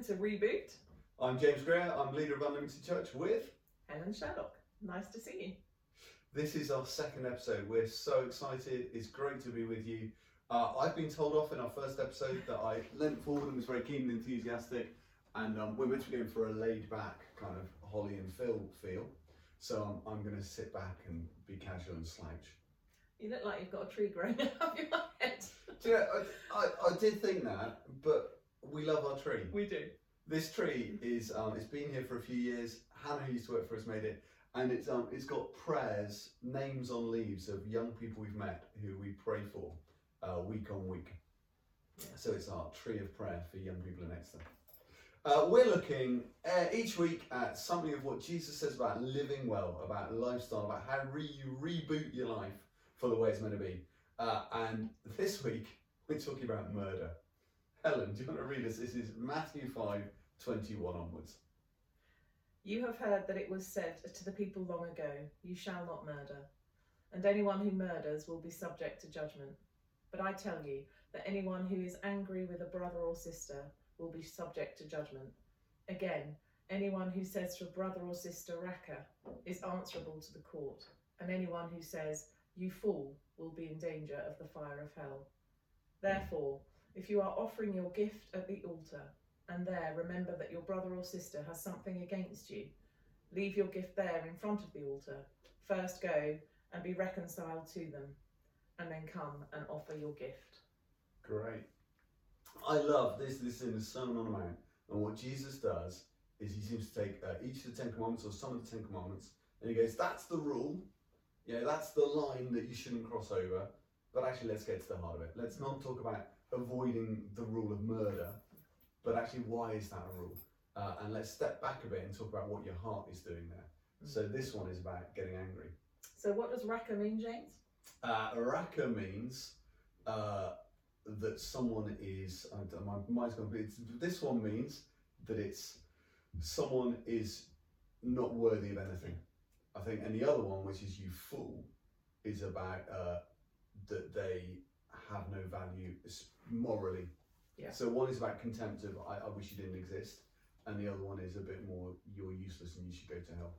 welcome to Reboot. I'm James Greer, I'm leader of Unlimited Church with. Helen Sherlock. Nice to see you. This is our second episode. We're so excited. It's great to be with you. Uh, I've been told off in our first episode that I leant forward and was very keen and enthusiastic, and um, we're meant to be going for a laid back kind of Holly and Phil feel. So um, I'm going to sit back and be casual and slouch. You look like you've got a tree growing out of your head. Do you know, I, I, I did think that, but we love our tree. We do. This tree is um, it's been here for a few years. Hannah, who used to work for us, made it, and it's um, it's got prayers, names on leaves of young people we've met who we pray for uh, week on week. So it's our tree of prayer for young people in Exeter. Uh, we're looking uh, each week at something of what Jesus says about living well, about lifestyle, about how re- you reboot your life for the way it's meant to be. Uh, and this week we're talking about murder. Helen, do you want to read us? This is Matthew 5 21 onwards. You have heard that it was said to the people long ago, You shall not murder, and anyone who murders will be subject to judgment. But I tell you that anyone who is angry with a brother or sister will be subject to judgment. Again, anyone who says to a brother or sister, Raca, is answerable to the court, and anyone who says, You fool, will be in danger of the fire of hell. Therefore, if you are offering your gift at the altar, and there remember that your brother or sister has something against you, leave your gift there in front of the altar. First go and be reconciled to them, and then come and offer your gift. Great. I love this. This is so on the Mount, And what Jesus does is he seems to take uh, each of the Ten Commandments or some of the Ten Commandments and he goes, That's the rule. Yeah, that's the line that you shouldn't cross over. But actually, let's get to the heart of it. Let's not talk about avoiding the rule of murder, but actually, why is that a rule? Uh, and let's step back a bit and talk about what your heart is doing there. So, this one is about getting angry. So, what does Raca mean, James? Uh, Raca means uh, that someone is. My mind's gone. This one means that it's someone is not worthy of anything. I think, and the other one, which is you fool, is about uh, that they have no value morally. Yeah. So one is about contempt of I, I wish you didn't exist, and the other one is a bit more you're useless and you should go to hell.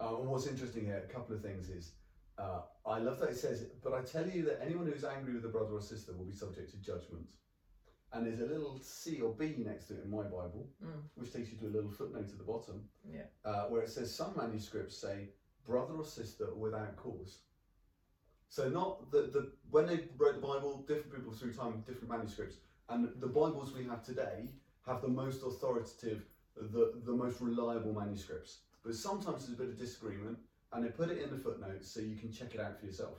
Uh, and what's interesting here, a couple of things is uh, I love that it says, but I tell you that anyone who's angry with a brother or sister will be subject to judgment. And there's a little C or B next to it in my Bible, Mm. which takes you to a little footnote at the bottom, Yeah. uh, where it says some manuscripts say brother or sister without cause. So not the, the when they wrote the Bible, different people through time different manuscripts, and the Bibles we have today have the most authoritative, the, the most reliable manuscripts. But sometimes there's a bit of disagreement, and they put it in the footnotes so you can check it out for yourself.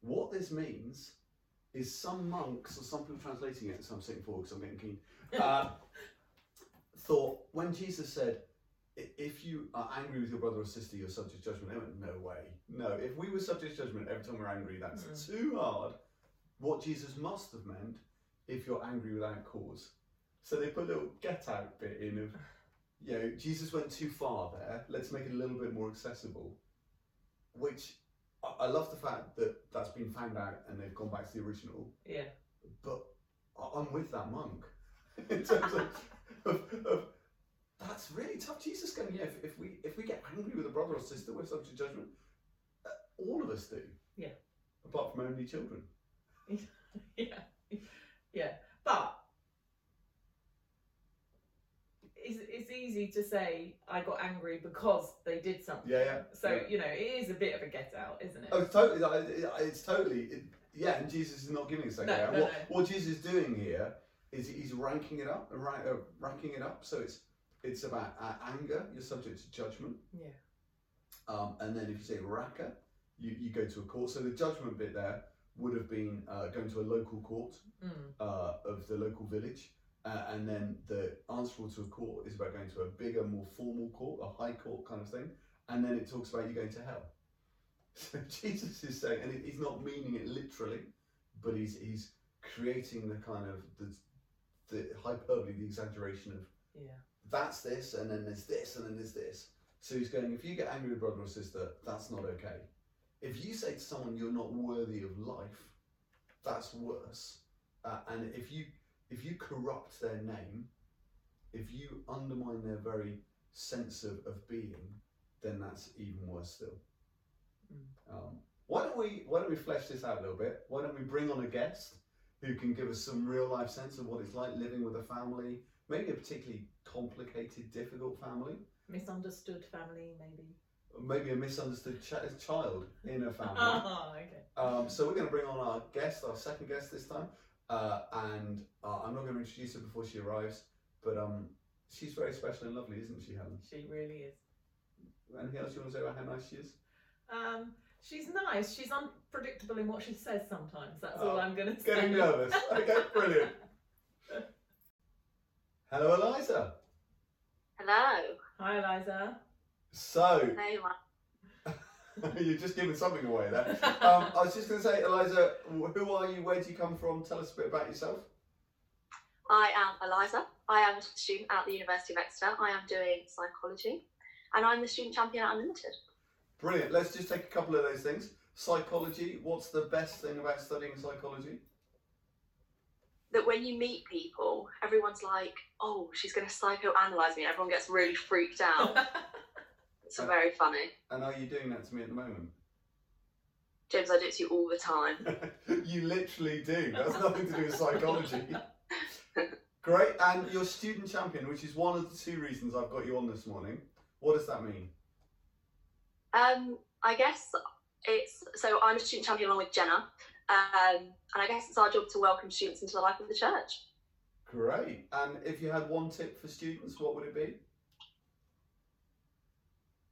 What this means is some monks, or some people translating it, so I'm sitting forward because I'm getting keen, uh, thought when Jesus said, "I- if you are angry with your brother or sister, you're subject to judgment, they went, no way. No, if we were subject to judgment every time we're angry, that's Mm. too hard. What Jesus must have meant, if you're angry without cause. So they put a little get out bit in of, you know, Jesus went too far there, let's make it a little bit more accessible. Which I, I love the fact that that's been found out and they've gone back to the original, Yeah. but I'm with that monk in terms of, of, of that's really tough. Jesus going, yeah, if, if we if we get angry with a brother or sister, we're subject to judgment. Uh, all of us do. Yeah. Apart from only children. yeah, yeah. But it's, it's easy to say I got angry because they did something. Yeah, yeah, So yeah. you know, it is a bit of a get out, isn't it? Oh, totally. It's totally. It, yeah, and Jesus is not giving us that. No, no, what, no. what Jesus is doing here is he's ranking it up, right, uh, ranking it up. So it's it's about uh, anger. You're subject to judgment. Yeah. Um, and then if you say raca, you, you go to a court. So the judgment bit there would have been uh, going to a local court Mm. uh, of the local village. Uh, and then the answerable to a court is about going to a bigger, more formal court, a high court kind of thing. And then it talks about you going to hell. So Jesus is saying, and he's not meaning it literally, but he's he's creating the kind of the, the hyperbole, the exaggeration of Yeah. That's this, and then there's this, and then there's this. So he's going, if you get angry with brother or sister, that's not okay. If you say to someone you're not worthy of life, that's worse. Uh, and if you if you corrupt their name, if you undermine their very sense of, of being, then that's even worse still. Mm. Um, why don't we why don't we flesh this out a little bit? Why don't we bring on a guest who can give us some real life sense of what it's like living with a family, maybe a particularly complicated, difficult family, Misunderstood family, maybe. maybe a misunderstood ch- child in a family. Oh, okay. Um, so we're going to bring on our guest, our second guest this time, uh, and uh, I'm not going to introduce her before she arrives, but um, she's very special and lovely, isn't she, Helen? She really is. Anything else you want to say about how nice she is? Um, she's nice. She's unpredictable in what she says sometimes. That's all Oh, I'm going to say. Getting nervous. Okay, brilliant. Hello, Eliza. Hello. Hi, Eliza. So Hey, Mark. you're just giving something away there. Um, I was just going to say, Eliza, who are you? Where do you come from? Tell us a bit about yourself. I am Eliza. I am a student at the University of Exeter. I am doing psychology, and I'm the student champion at Unlimited. Brilliant. Let's just take a couple of those things. Psychology. What's the best thing about studying psychology? That when you meet people, everyone's like, "Oh, she's going to psychoanalyze me," and everyone gets really freaked out. It's very funny. And are you doing that to me at the moment? James, I do it to you all the time. you literally do. That's nothing to do with psychology. Great. And you're student champion, which is one of the two reasons I've got you on this morning. What does that mean? Um, I guess it's so I'm a student champion along with Jenna, um, and I guess it's our job to welcome students into the life of the church. Great. And if you had one tip for students, what would it be?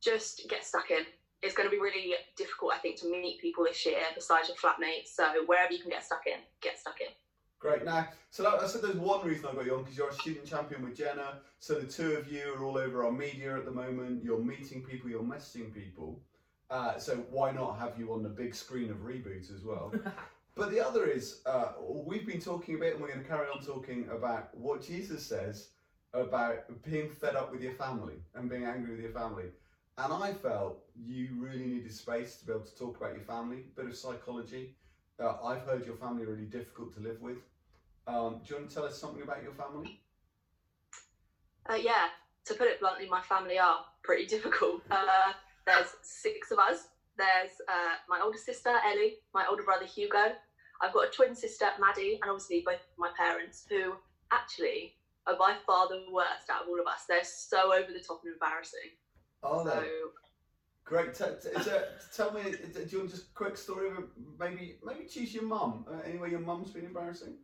just get stuck in. It's going to be really difficult, I think, to meet people this year besides your flatmates. So wherever you can get stuck in, get stuck in. Great. Now, so like I said there's one reason I got you on because you're a student champion with Jenna. So the two of you are all over our media at the moment. You're meeting people, you're messaging people. Uh, so why not have you on the big screen of Reboot as well? But the other is, uh, we've been talking a bit, and we're going to carry on talking about what Jesus says about being fed up with your family and being angry with your family. And I felt you really needed space to be able to talk about your family, a bit of psychology. Uh, I've heard your family are really difficult to live with. Um, do you want to tell us something about your family? Uh, yeah, to put it bluntly, my family are pretty difficult. Uh, there's six of us. There's uh, my older sister, Ellie, my older brother, Hugo. I've got a twin sister, Maddie, and obviously both my parents, who actually are by far the worst out of all of us. They're so over the top and embarrassing. Oh, So, no. Great. T- t- tell me, do you want just a quick story of maybe maybe choose your mum? Uh, anyway, your mum's been embarrassing?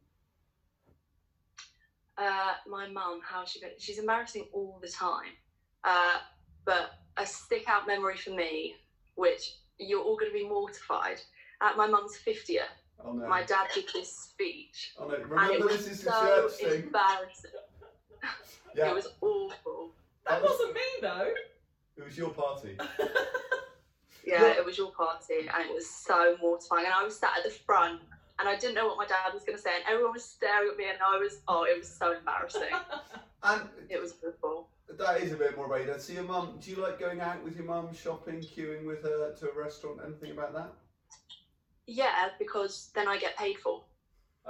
Uh, my mum, how she been? She's embarrassing all the time. Uh, but a stick out memory for me, which you're all going to be mortified. At my mum's 50th, Oh, no. my dad did this speech, Oh, no. and it Remember, was this is the so church thing. embarrassing. Yeah, It was awful. that wasn't me though. it was your party. Yeah, Well- it was your party, and it was so mortifying. And I was sat at the front, and I didn't know what my dad was going to say, and everyone was staring at me, and I was, oh, it was so embarrassing. And it was awful. That is a bit more about that. So your mum, do you like going out with your mum, shopping, queuing with her to a restaurant, anything about that? Yeah, because then I get paid for.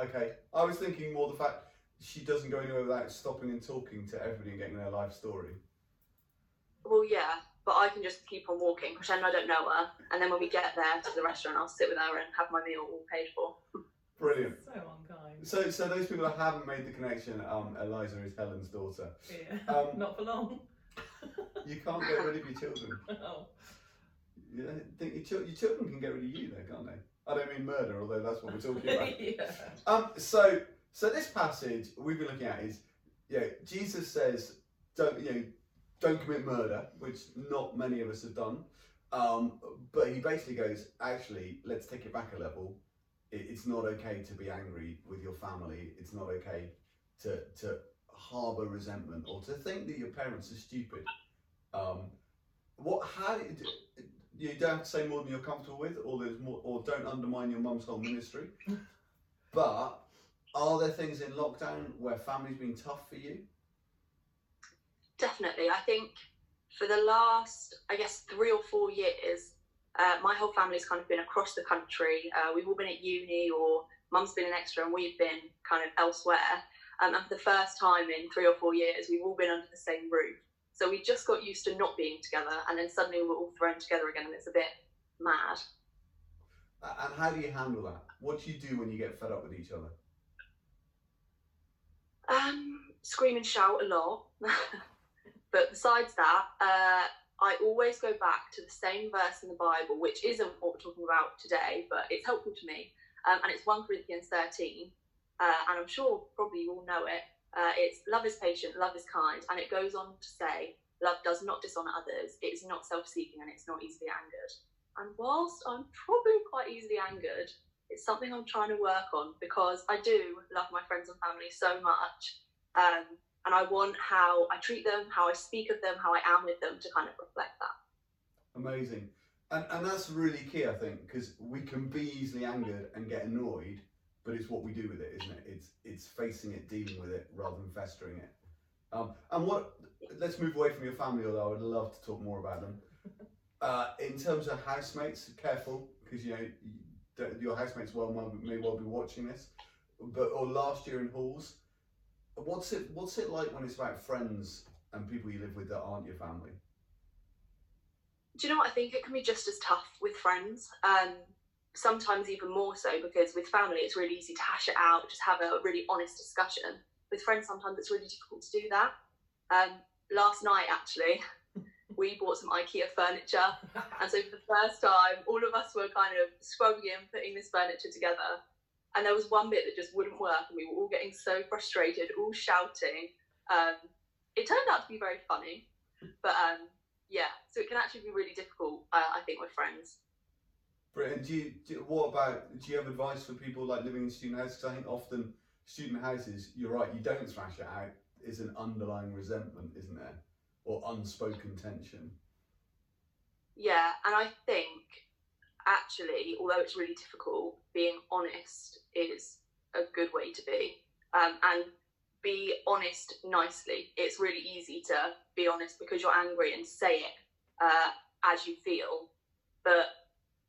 Okay. I was thinking more the fact she doesn't go anywhere without stopping and talking to everybody and getting their life story. Well, yeah, but I can just keep on walking, pretend I don't know her, and then when we get there to the restaurant, I'll sit with her and have my meal all paid for. Brilliant. so unkind. So, so those people that haven't made the connection, um, Eliza is Helen's daughter. Yeah. Um, Not for long. You can't get rid of your children. oh. You know, think your, chil- your children can get rid of you, though, can't they? I don't mean murder, although that's what we're talking about. yeah. Um, so, so this passage we've been looking at is, yeah, Jesus says, don't you know, don't commit murder, which not many of us have done. Um, but he basically goes, actually, let's take it back a level. It, it's not okay to be angry with your family. It's not okay to to harbour resentment or to think that your parents are stupid. Um, what? How? You don't have to say more than you're comfortable with, or there's more, or don't undermine your mum's whole ministry. But are there things in lockdown where family's been tough for you? Definitely. I think for the last, I guess, three or four years, uh, my whole family's kind of been across the country. Uh, we've all been at uni, or mum's been in Exeter, and we've been kind of elsewhere. Um, and for the first time in three or four years, we've all been under the same roof. So we just got used to not being together, and then suddenly we're all thrown together again, and it's a bit mad. And how do you handle that? What do you do when you get fed up with each other? Um, scream and shout a lot. but besides that, uh, I always go back to the same verse in the Bible, which isn't what we're talking about today, but it's helpful to me. Um, and it's 1 Corinthians 13. Uh, and I'm sure probably you all know it. Uh, it's love is patient, love is kind. And it goes on to say, love does not dishonor others, it is not self seeking, and it's not easily angered. And whilst I'm probably quite easily angered, it's something I'm trying to work on because I do love my friends and family so much. Um, and I want how I treat them, how I speak of them, how I am with them to kind of reflect that. Amazing. And, and that's really key, I think, because we can be easily angered and get annoyed, but it's what we do with it, isn't it? It's it's facing it, dealing with it, rather than festering it. Um, and what? Let's move away from your family, although I would love to talk more about them. Uh, in terms of housemates, careful because you know your housemates well may well be watching this. But or last year in halls, what's it what's it like when it's about friends and people you live with that aren't your family? Do you know what? I think it can be just as tough with friends. Um, sometimes even more so because with family it's really easy to hash it out, just have a really honest discussion. With friends, sometimes it's really difficult to do that. Um, last night, actually, we bought some IKEA furniture, and so for the first time, all of us were kind of scrubbing and putting this furniture together. And there was one bit that just wouldn't work, and we were all getting so frustrated, all shouting. Um, it turned out to be very funny, but um, yeah, so it can actually be really difficult, uh, I think, with friends. Brilliant. Do you, do, what about, do you have advice for people like living in student houses? Because I think often student houses, you're right, you don't thrash it out. Is an underlying resentment, isn't there? Or unspoken tension. Yeah, and I think actually, although it's really difficult, being honest is a good way to be. Um, and be honest nicely. It's really easy to be honest because you're angry and say it uh, as you feel. But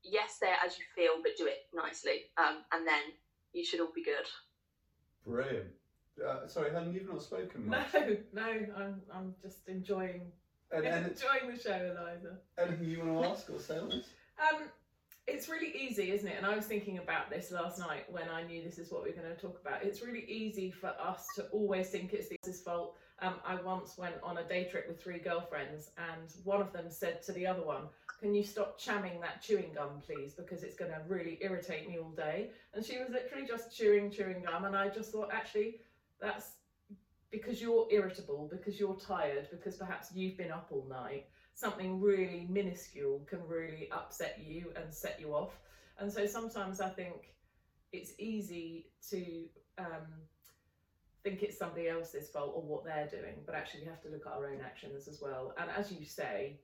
yes, say it as you feel, but do it nicely. Um, and then you should all be good. Brilliant. Uh, sorry, Helen, you've not spoken No, much. no, I'm I'm just enjoying And, and enjoying the show, Eliza. anything you want to ask or say on this? Um, it's really easy, isn't it? And I was thinking about this last night when I knew this is what we are going to talk about. It's really easy for us to always think it's the other's fault. Um, I once went on a day trip with three girlfriends, and one of them said to the other one, "Can you stop chamming that chewing gum, please? Because it's going to really irritate me all day." And she was literally just chewing, chewing gum, and I just thought, actually, that's because you're irritable, because you're tired, because perhaps you've been up all night something really minuscule can really upset you and set you off. And so sometimes I think it's easy to um, think it's somebody else's fault or what they're doing, but actually we have to look at our own actions as well. And as you say,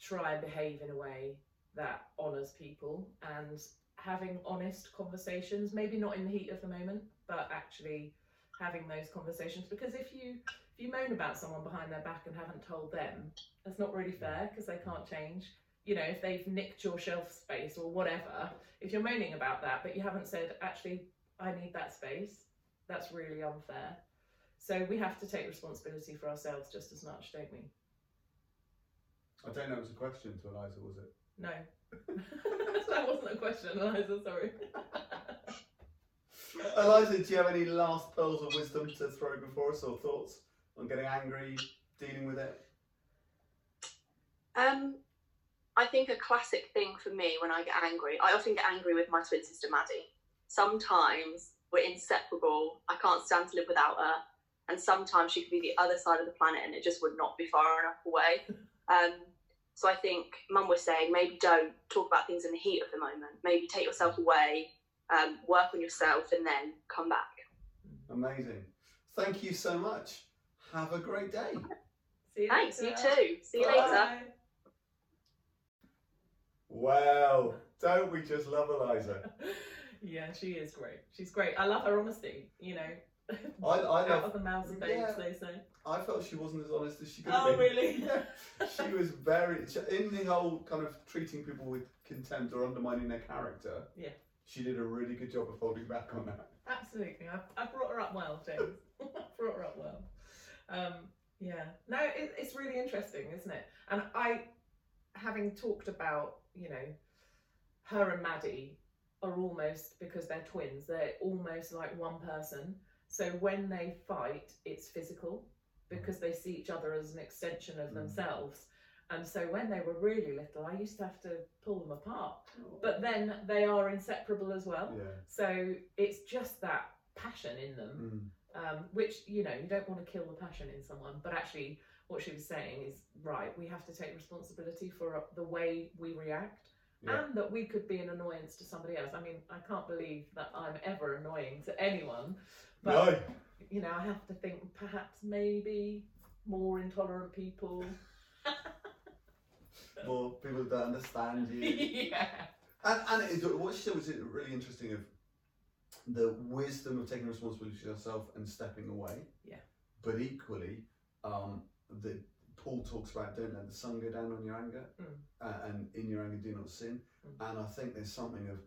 try and behave in a way that honours people and having honest conversations, maybe not in the heat of the moment, but actually having those conversations. Because if you if you moan about someone behind their back and haven't told them, that's not really fair because they can't change. You know, if they've nicked your shelf space or whatever, if you're moaning about that, but you haven't said, actually, I need that space, that's really unfair. So we have to take responsibility for ourselves just as much, don't we? I don't know. It was a question to Eliza, was it? No. that wasn't a question, Eliza, sorry. Eliza, do you have any last pearls of wisdom to throw before us or thoughts on getting angry, dealing with it? Um, I think a classic thing for me when I get angry, I often get angry with my twin sister Maddie. Sometimes we're inseparable. I can't stand to live without her. And sometimes she could be the other side of the planet and it just would not be far enough away. Um, so I think Mum was saying maybe don't talk about things in the heat of the moment. Maybe take yourself away, um, work on yourself, and then come back. Amazing. Thank you so much. Have a great day. See you Thanks, you too. See you later. Bye. Wow. Don't we just love Eliza? yeah, she is great. She's great. I love her honesty, you know. I, I Out love. of the mouths of babes, Yeah. they say. I felt she wasn't as honest as she could oh, have Oh, been. really? Yeah. She was very in the whole kind of treating people with contempt or undermining their character. Yeah. She did a really good job of holding back on that. Absolutely. I, I brought her up well, James. I brought her up well. Um, yeah. No, it, it's really interesting, isn't it? And I, having talked about, you know, her and Maddie are almost, because they're twins, they're almost like one person. So when they fight, it's physical because they see each other as an extension of Mm. themselves. And so when they were really little, I used to have to pull them apart. But then they are inseparable as well. yeah. So it's just that passion in them, Mm. Um, which you know you don't want to kill the passion in someone. But actually, what she was saying is right. We have to take responsibility for the way we react, Yeah. and that we could be an annoyance to somebody else. I mean, I can't believe that I'm ever annoying to anyone. But no. you know, I have to think perhaps maybe more intolerant people. More people don't understand you. yeah. And, and it, what she said was really interesting of the wisdom of taking responsibility for yourself and stepping away. Yeah. But equally, um, the Paul talks about don't let the sun go down on your anger, Mm. uh, and in your anger do not sin. Mm. And I think there's something of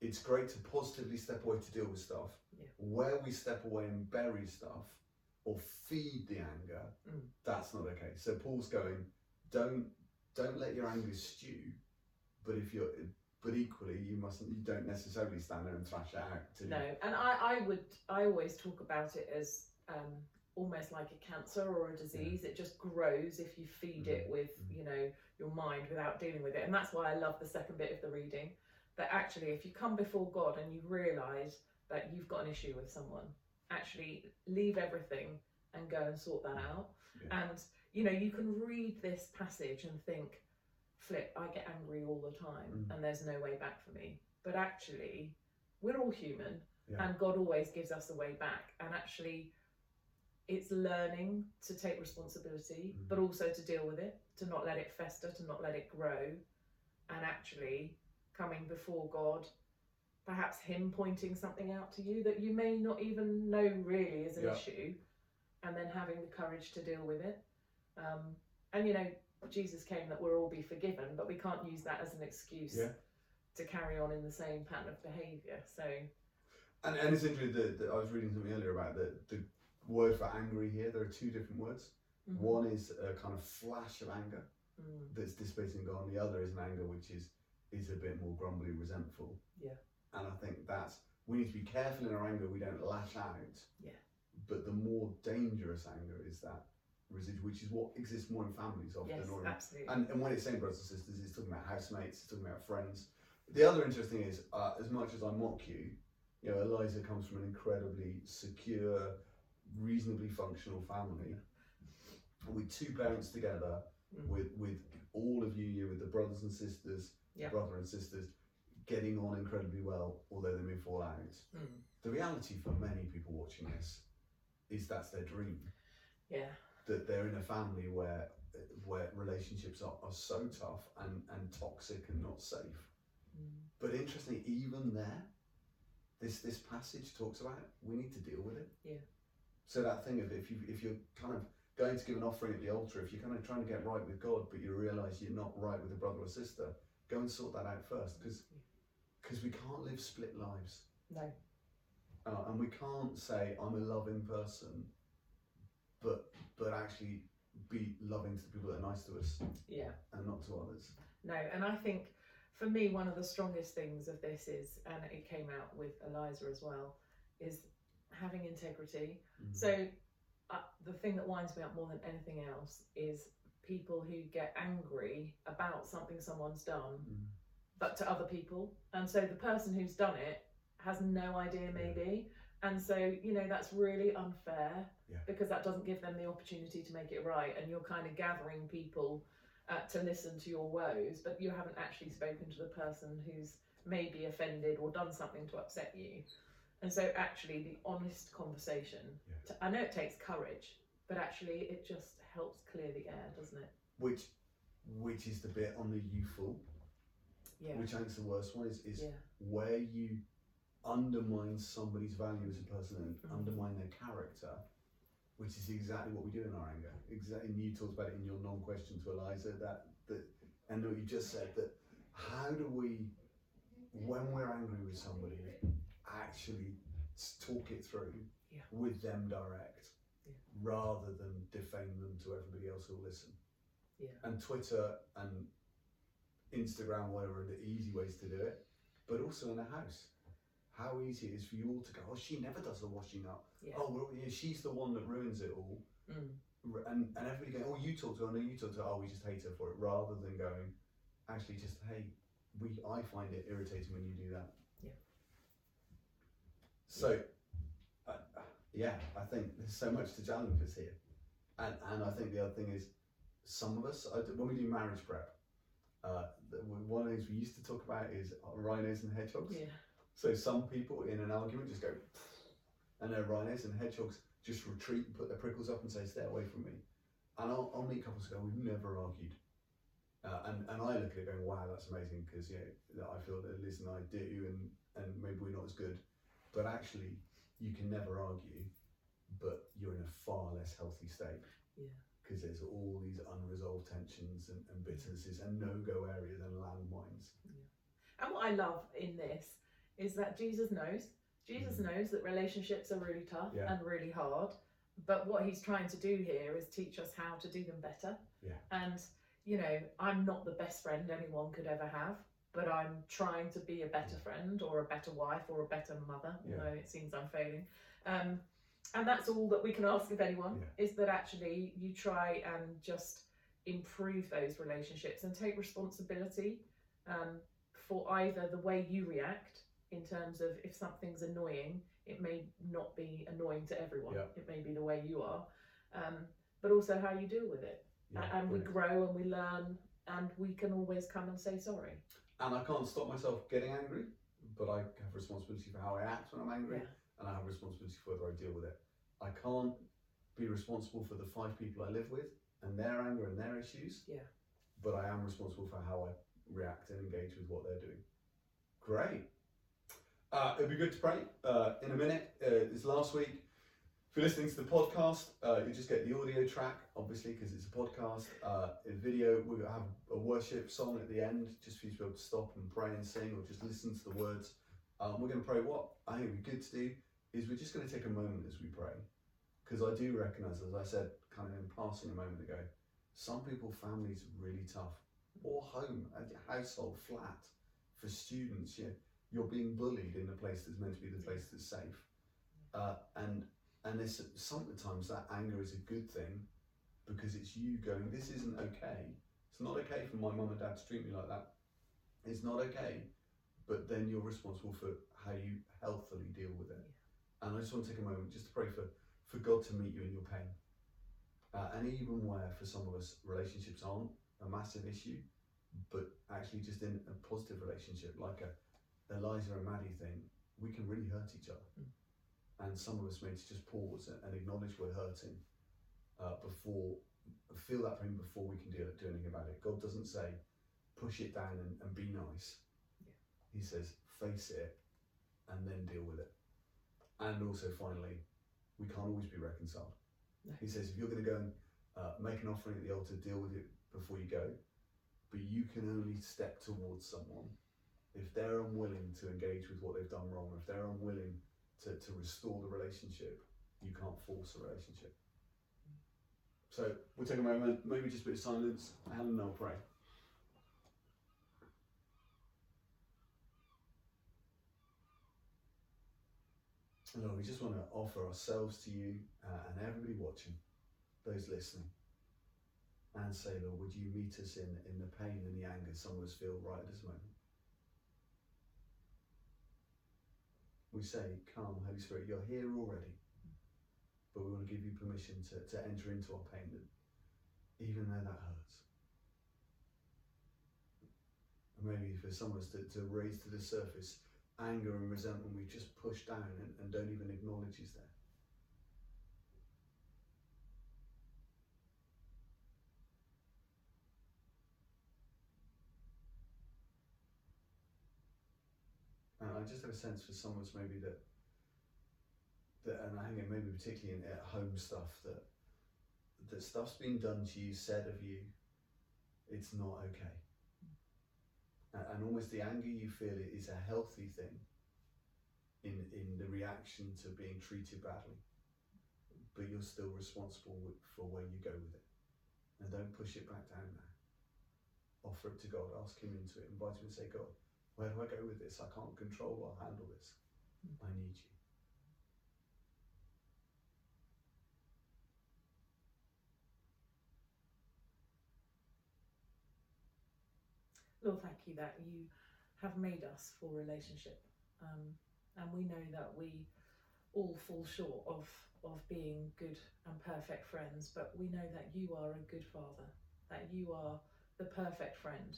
it's great to positively step away to deal with stuff. Yeah. Where we step away and bury stuff or feed the anger, Mm. that's not okay. So Paul's going, don't don't let your anger stew, but if you're but equally you mustn't you don't necessarily stand there and thrash it out to No, and I, I would I always talk about it as um, almost like a cancer or a disease. It just grows if you feed it with Mhm. you know your mind without dealing with it, and that's why I love the second bit of the reading. That actually, if you come before God and you realise that you've got an issue with someone, actually leave everything and go and sort that out. Yeah. And you know you can read this passage and think, flip, I get angry all the time, Mm. and there's no way back for me. But actually, we're all human Yeah. and God always gives us a way back. And actually, it's learning to take responsibility, Mhm. but also to deal with it, to not let it fester, to not let it grow, and actually coming before God, perhaps Him pointing something out to you that you may not even know really is an Yeah. issue, and then having the courage to deal with it. Um, and you know, Jesus came that we'll all be forgiven, but we can't use that as an excuse Yeah. to carry on in the same pattern of behaviour. So, And, and it's interesting that, that I was reading something earlier about the, the word for angry here. There are two different words. mhm. One is a kind of flash of anger Mm. that's dissipating and gone. The other is an anger which is is a bit more grumbly, resentful. Yeah. And I think that's we need to be careful in our anger. We don't lash out. Yeah. But the more dangerous anger is that residual, which is what exists more in families often. Yes, or in, absolutely. and, and when it's saying brothers and sisters, it's talking about housemates, it's talking about friends. The other interesting thing is, uh, as much as I mock you, you know, Eliza comes from an incredibly secure, reasonably functional family with two parents together, Mm. with with all of you, you with the brothers and sisters, Yeah. brother and sisters, getting on incredibly well, although they may fall out. Mm. The reality for many people watching this is that's their dream yeah, that they're in a family where where relationships are, are so tough and, and toxic and not safe. Mm. But interestingly, even there, this this passage talks about it. We need to deal with it. Yeah. So that thing of if you if you're kind of going to give an offering at the altar, if you're kind of trying to get right with God, but you realise you're not right with a brother or sister, go and sort that out first, because because we can't live split lives. no, Uh, and we can't say I'm a loving person, but but actually be loving to the people that are nice to us yeah, and not to others. no. And I think for me, one of the strongest things of this is, and it came out with Eliza as well, is having integrity. Mm. So uh, the thing that winds me up more than anything else is people who get angry about something someone's done, Mm. but to other people. And so the person who's done it has no idea, maybe. And so, you know, that's really unfair. Because that doesn't give them the opportunity to make it right. And you're kind of gathering people uh, to listen to your woes, but you haven't actually spoken to the person who's maybe offended or done something to upset you. And so, actually, the honest conversation, Yeah. to, I know it takes courage, but actually, it just helps clear the air, doesn't it? Which which is the bit on the you fool, Yeah. which I think is the worst one, is, is Yeah. where you undermine somebody's value as a person and Mhm. undermine their character, which is exactly what we do in our anger. Exactly, and you talked about it in your non-question to Eliza that that, and what you just said that how do we, when we're angry with somebody, actually talk it through Yeah. with them direct, Yeah. rather than defame them to everybody else who'll listen. Yeah. And Twitter and Instagram, whatever, are the easy ways to do it, but also in the house. How easy it is for you all to go, oh, she never does the washing up. Yeah. Oh, well, yeah, she's the one that ruins it all. Mm. And, and everybody going, oh, you talk to her, no, you talk to her, oh, we just hate her for it, rather than going, actually, just, hey, we, I find it irritating when you do that. Yeah. So, uh, yeah, I think there's so much to challenge us here. And, and I think the other thing is, some of us, when we do marriage prep, uh, one of the things we used to talk about is rhinos and hedgehogs. Yeah. So some people in an argument just go, and they're rhinos and hedgehogs just retreat and put their prickles up and say, "Stay away from me." And I'll, I'll meet couples who go, "We've never argued," uh, and and I look at it going, "Wow, that's amazing," because you know I feel that Liz and I do, and and maybe we're not as good, but actually you can never argue, but you're in a far less healthy state. Yeah. Because there's all these unresolved tensions and, and bitternesses and no-go areas and landmines. And what I love in this is that Jesus knows. Jesus knows that relationships are really tough Mm. Yeah. and really hard. But what he's trying to do here is teach us how to do them better. Yeah. And, you know, I'm not the best friend anyone could ever have, but I'm trying to be a better friend or a better wife or a better mother, Yeah. although it seems I'm failing. Um, and that's all that we can ask of anyone is that actually you try and just improve those relationships and take responsibility um, for either the way you react in terms of if something's annoying, it may not be annoying to everyone. Yeah. It may be the way you are, um, but also how you deal with it. A- and we grow and we learn, and we can always come and say sorry. and I can't stop myself getting angry, but I have responsibility for how I act when I'm angry, Yeah. and I have responsibility for whether I deal with it. I can't be responsible for the five people I live with and their anger and their issues. Yeah. But I am responsible for how I react and engage with what they're doing. Great. Uh, it'd be good to pray uh, in a minute. Uh, it's last week. If you're listening to the podcast, uh, you just get the audio track, obviously, because it's a podcast. Uh, in video, we're going to have a worship song at the end, just for you to be able to stop and pray and sing, or just listen to the words. Um, we're going to pray. What I think would be good to do is we're just going to take a moment as we pray, because I do recognise, as I said, kind of in passing a moment ago, some people families are really tough, or home, a household, flat, for students. You you're being bullied in a place that's meant to be the place that's safe, uh, and and there's sometimes that anger is a good thing because it's you going, this isn't okay. It's not okay for my mum and dad to treat me like that. It's not okay. But then you're responsible for how you healthily deal with it. And I just want to take a moment just to pray for, for God to meet you in your pain. Uh, and even where for some of us relationships aren't a massive issue, but actually just in a positive relationship, like a Eliza and Maddie thing, we can really hurt each other and some of us need to just pause and, and acknowledge we're hurting uh, before feel that pain before we can do, do anything about it. God doesn't say push it down and, and be nice. Yeah. He says face it and then deal with it. And also finally, we can't always be reconciled. No. He says if you're going to go and uh, make an offering at the altar, deal with it before you go. But you can only step towards someone if they're unwilling to engage with what they've done wrong, if they're unwilling to, to restore the relationship, you can't force a relationship. So we'll take a moment, maybe just a bit of silence, and I'll pray. Lord, we just want to offer ourselves to you uh, and everybody watching, those listening, and say, Lord, would you meet us in, in the pain and the anger some of us feel right at this moment? We say, Come, Holy Spirit, you're here already. But we want to give you permission to, to enter into our pain, even though that hurts. And maybe for some of us to, to raise to the surface anger and resentment we've just pushed down and, and don't even acknowledge is there. I just have a sense for some of us maybe that that and I think it maybe particularly in at home stuff that that stuff's been done to you, said of you, it's not okay. And, and almost the anger you feel is a healthy thing. in in the reaction to being treated badly, but you're still responsible for where you go with it, and don't push it back down there. Offer it to God, ask Him into it, invite Him and say, God, where do I go with this? I can't control or handle this. I need you. Lord, thank you that you have made us for relationship. Um, and we know that we all fall short of, of being good and perfect friends, but we know that you are a good father, that you are the perfect friend,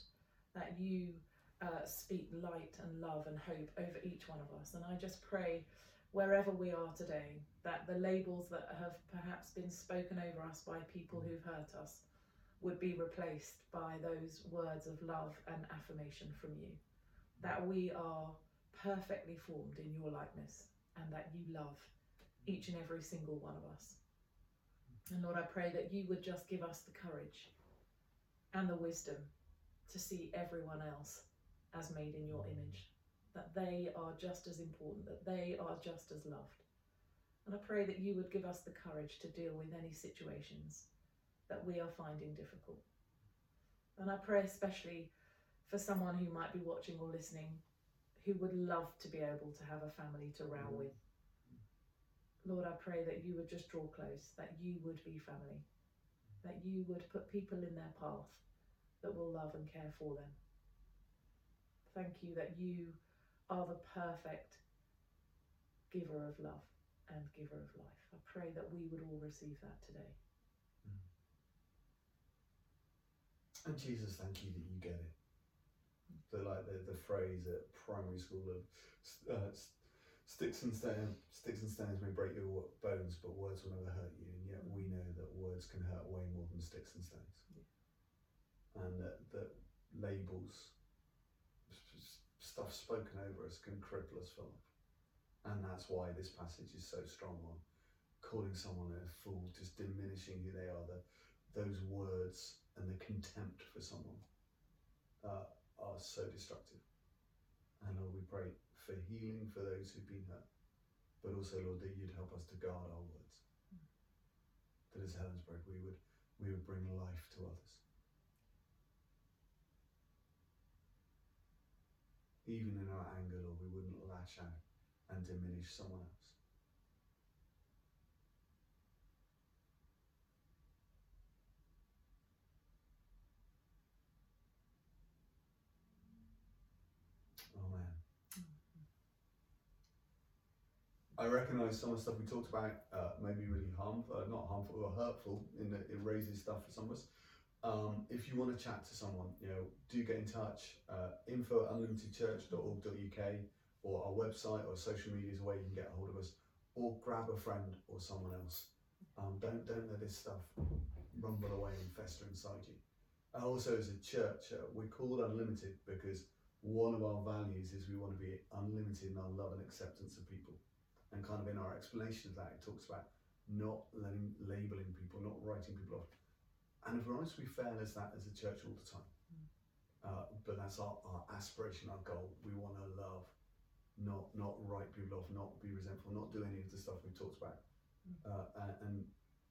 that you uh, speak light and love and hope over each one of us. And I just pray wherever we are today that the labels that have perhaps been spoken over us by people who've hurt us would be replaced by those words of love and affirmation from you. That we are perfectly formed in your likeness and that you love each and every single one of us. And Lord, I pray that you would just give us the courage and the wisdom to see everyone else as made in your image, that they are just as important, that they are just as loved. And I pray that you would give us the courage to deal with any situations that we are finding difficult. And I pray especially for someone who might be watching or listening who would love to be able to have a family to row Mm. with. Lord, I pray that you would just draw close, that you would be family, that you would put people in their path that will love and care for them. Thank you that you are the perfect giver of love and giver of life. I pray that we would all receive that today. And Jesus, thank you that you get it. The like the, the phrase at primary school of uh, sticks and stones, sticks and stones may break your bones, but words will never hurt you. And yet we know that words can hurt way more than sticks and stones. And that, that labels, stuff spoken over us can cripple us for life. And that's why this passage is so strong on calling someone a fool, just diminishing who they are. The, those words and the contempt for someone uh, are so destructive. And Lord, we pray for healing for those who've been hurt, but also, Lord, that you'd help us to guard our words. That as Helensburgh, we would we would bring life to others. Even in our anger, Lord, we wouldn't lash out and diminish someone else. I recognise some of the stuff we talked about uh, may be really harmful, uh, not harmful or hurtful, in that it raises stuff for some of us. Um, if you want to chat to someone, you know, do get in touch. Uh, info at unlimitedchurch.org.uk or our website or social media is where you can get a hold of us, or grab a friend or someone else. Um, don't don't let this stuff rumble away and fester inside you. And also, as a church, uh, we're called unlimited because one of our values is we want to be unlimited in our love and acceptance of people. And kind of in our explanation of that, it talks about not letting, labeling people, not writing people off. And if we're honest, we fail as that as a church all the time. Uh, but that's our, our aspiration, our goal. We want to love, not not write people off, not be resentful, not do any of the stuff we've talked about. Uh, and, and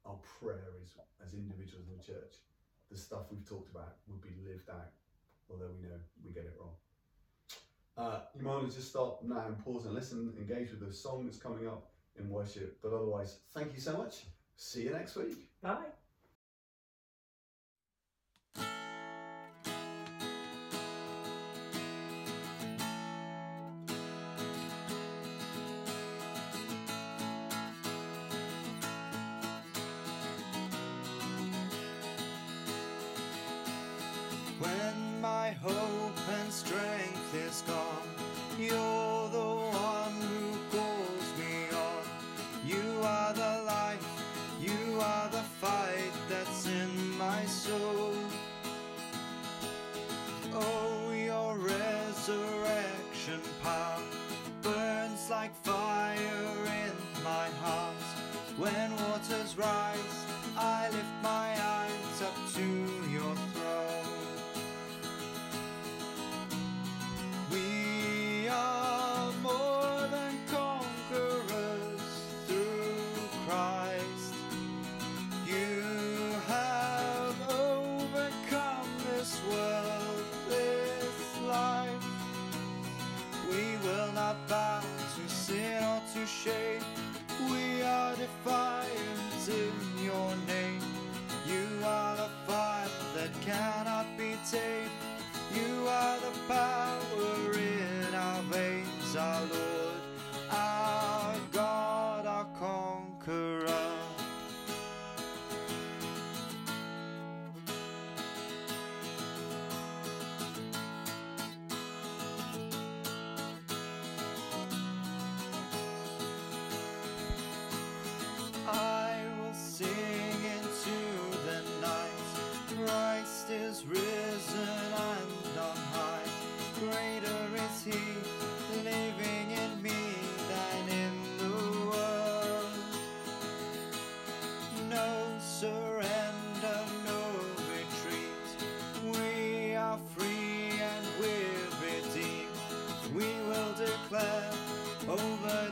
our prayer is, as individuals in the church, the stuff we've talked about would be lived out, although we know we get it wrong. Uh, you might want to just stop now and pause and listen, engage with the song that's coming up in worship. But otherwise, thank you so much. See you next week. Bye.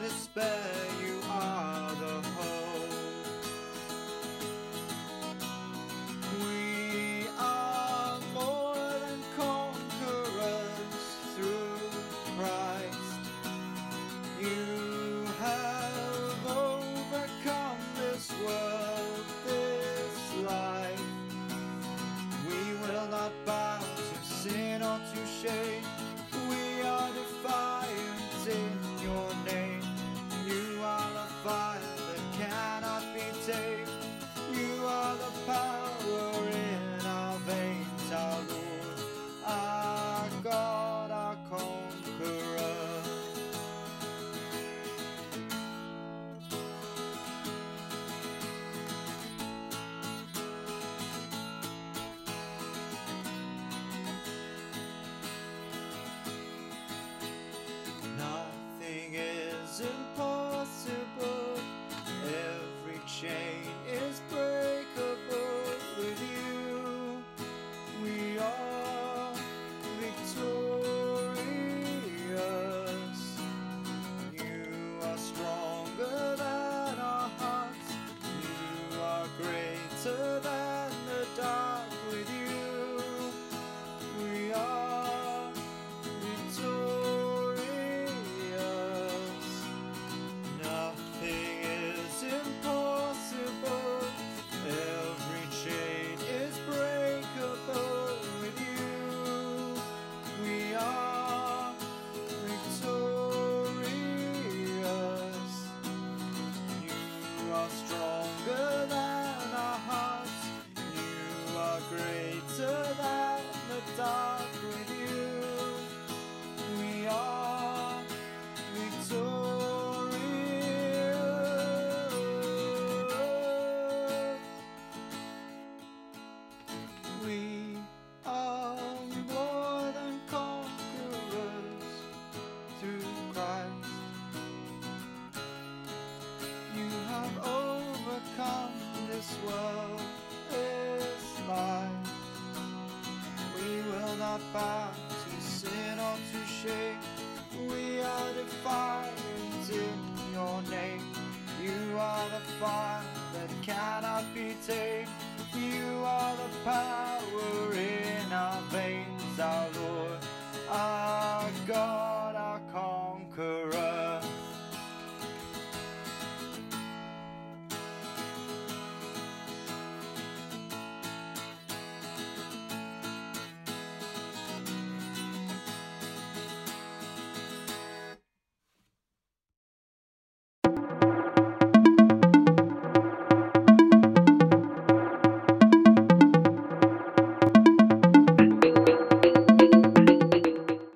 Despair,